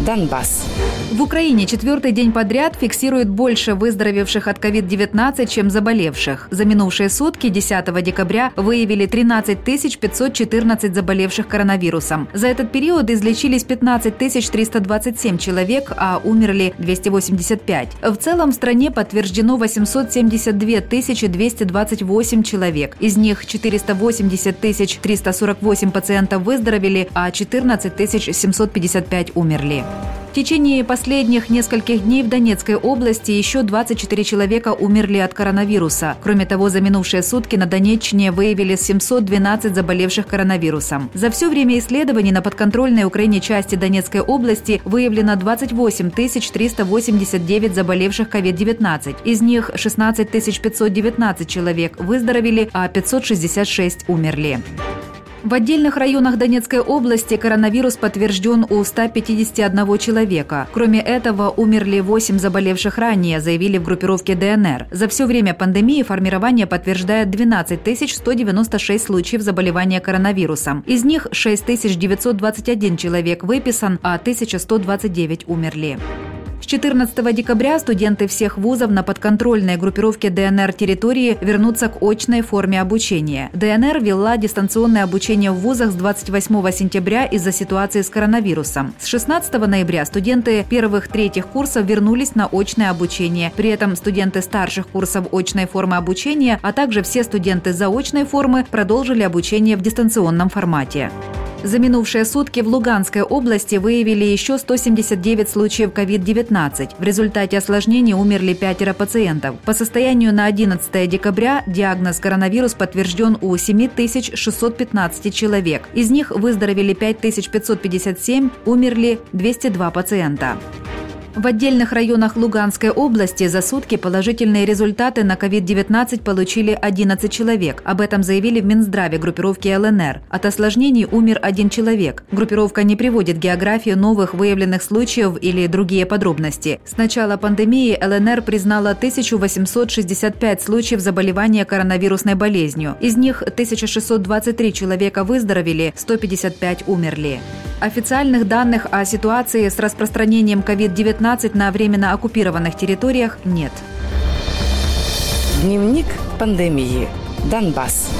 Донбасс. В Украине четвертый день подряд фиксируют больше выздоровевших от COVID-19, чем заболевших. За минувшие сутки 10 декабря выявили 13 514 заболевших коронавирусом. За этот период излечились 15 327 человек, а умерли 285. В целом в стране подтверждено 872 228 человек. Из них 480 348 пациентов выздоровели, а 14 755 умерли. В течение последних нескольких дней в Донецкой области еще 24 человека умерли от коронавируса. Кроме того, за минувшие сутки на Донеччине выявили 712 заболевших коронавирусом. За все время исследований на подконтрольной Украине части Донецкой области выявлено 28 389 заболевших COVID-19. Из них 16 519 человек выздоровели, а 566 умерли. В отдельных районах Донецкой области коронавирус подтвержден у 151 человека. Кроме этого, умерли 8 заболевших ранее, заявили в группировке ДНР. За все время пандемии формирование подтверждает 12 196 случаев заболевания коронавирусом. Из них 6 921 человек выписан, а 1129 умерли. С 14 декабря студенты всех вузов на подконтрольной группировке ДНР территории вернутся к очной форме обучения. ДНР вела дистанционное обучение в вузах с 28 сентября из-за ситуации с коронавирусом. С 16 ноября студенты первых-третьих курсов вернулись на очное обучение. При этом студенты старших курсов очной формы обучения, а также все студенты заочной формы продолжили обучение в дистанционном формате. За минувшие сутки в Луганской области выявили еще 179 случаев COVID-19. В результате осложнений умерли пятеро пациентов. По состоянию на 11 декабря диагноз коронавирус подтвержден у 7615 человек. Из них выздоровели 5557, умерли 202 пациента. В отдельных районах Луганской области за сутки положительные результаты на COVID-19 получили 11 человек. Об этом заявили в Минздраве группировки ЛНР. От осложнений умер один человек. Группировка не приводит географию новых выявленных случаев или другие подробности. С начала пандемии ЛНР признала 1865 случаев заболевания коронавирусной болезнью. Из них 1623 человека выздоровели, 155 умерли. Официальных данных о ситуации с распространением COVID-19 на временно оккупированных территориях нет. Дневник пандемии. Донбасс.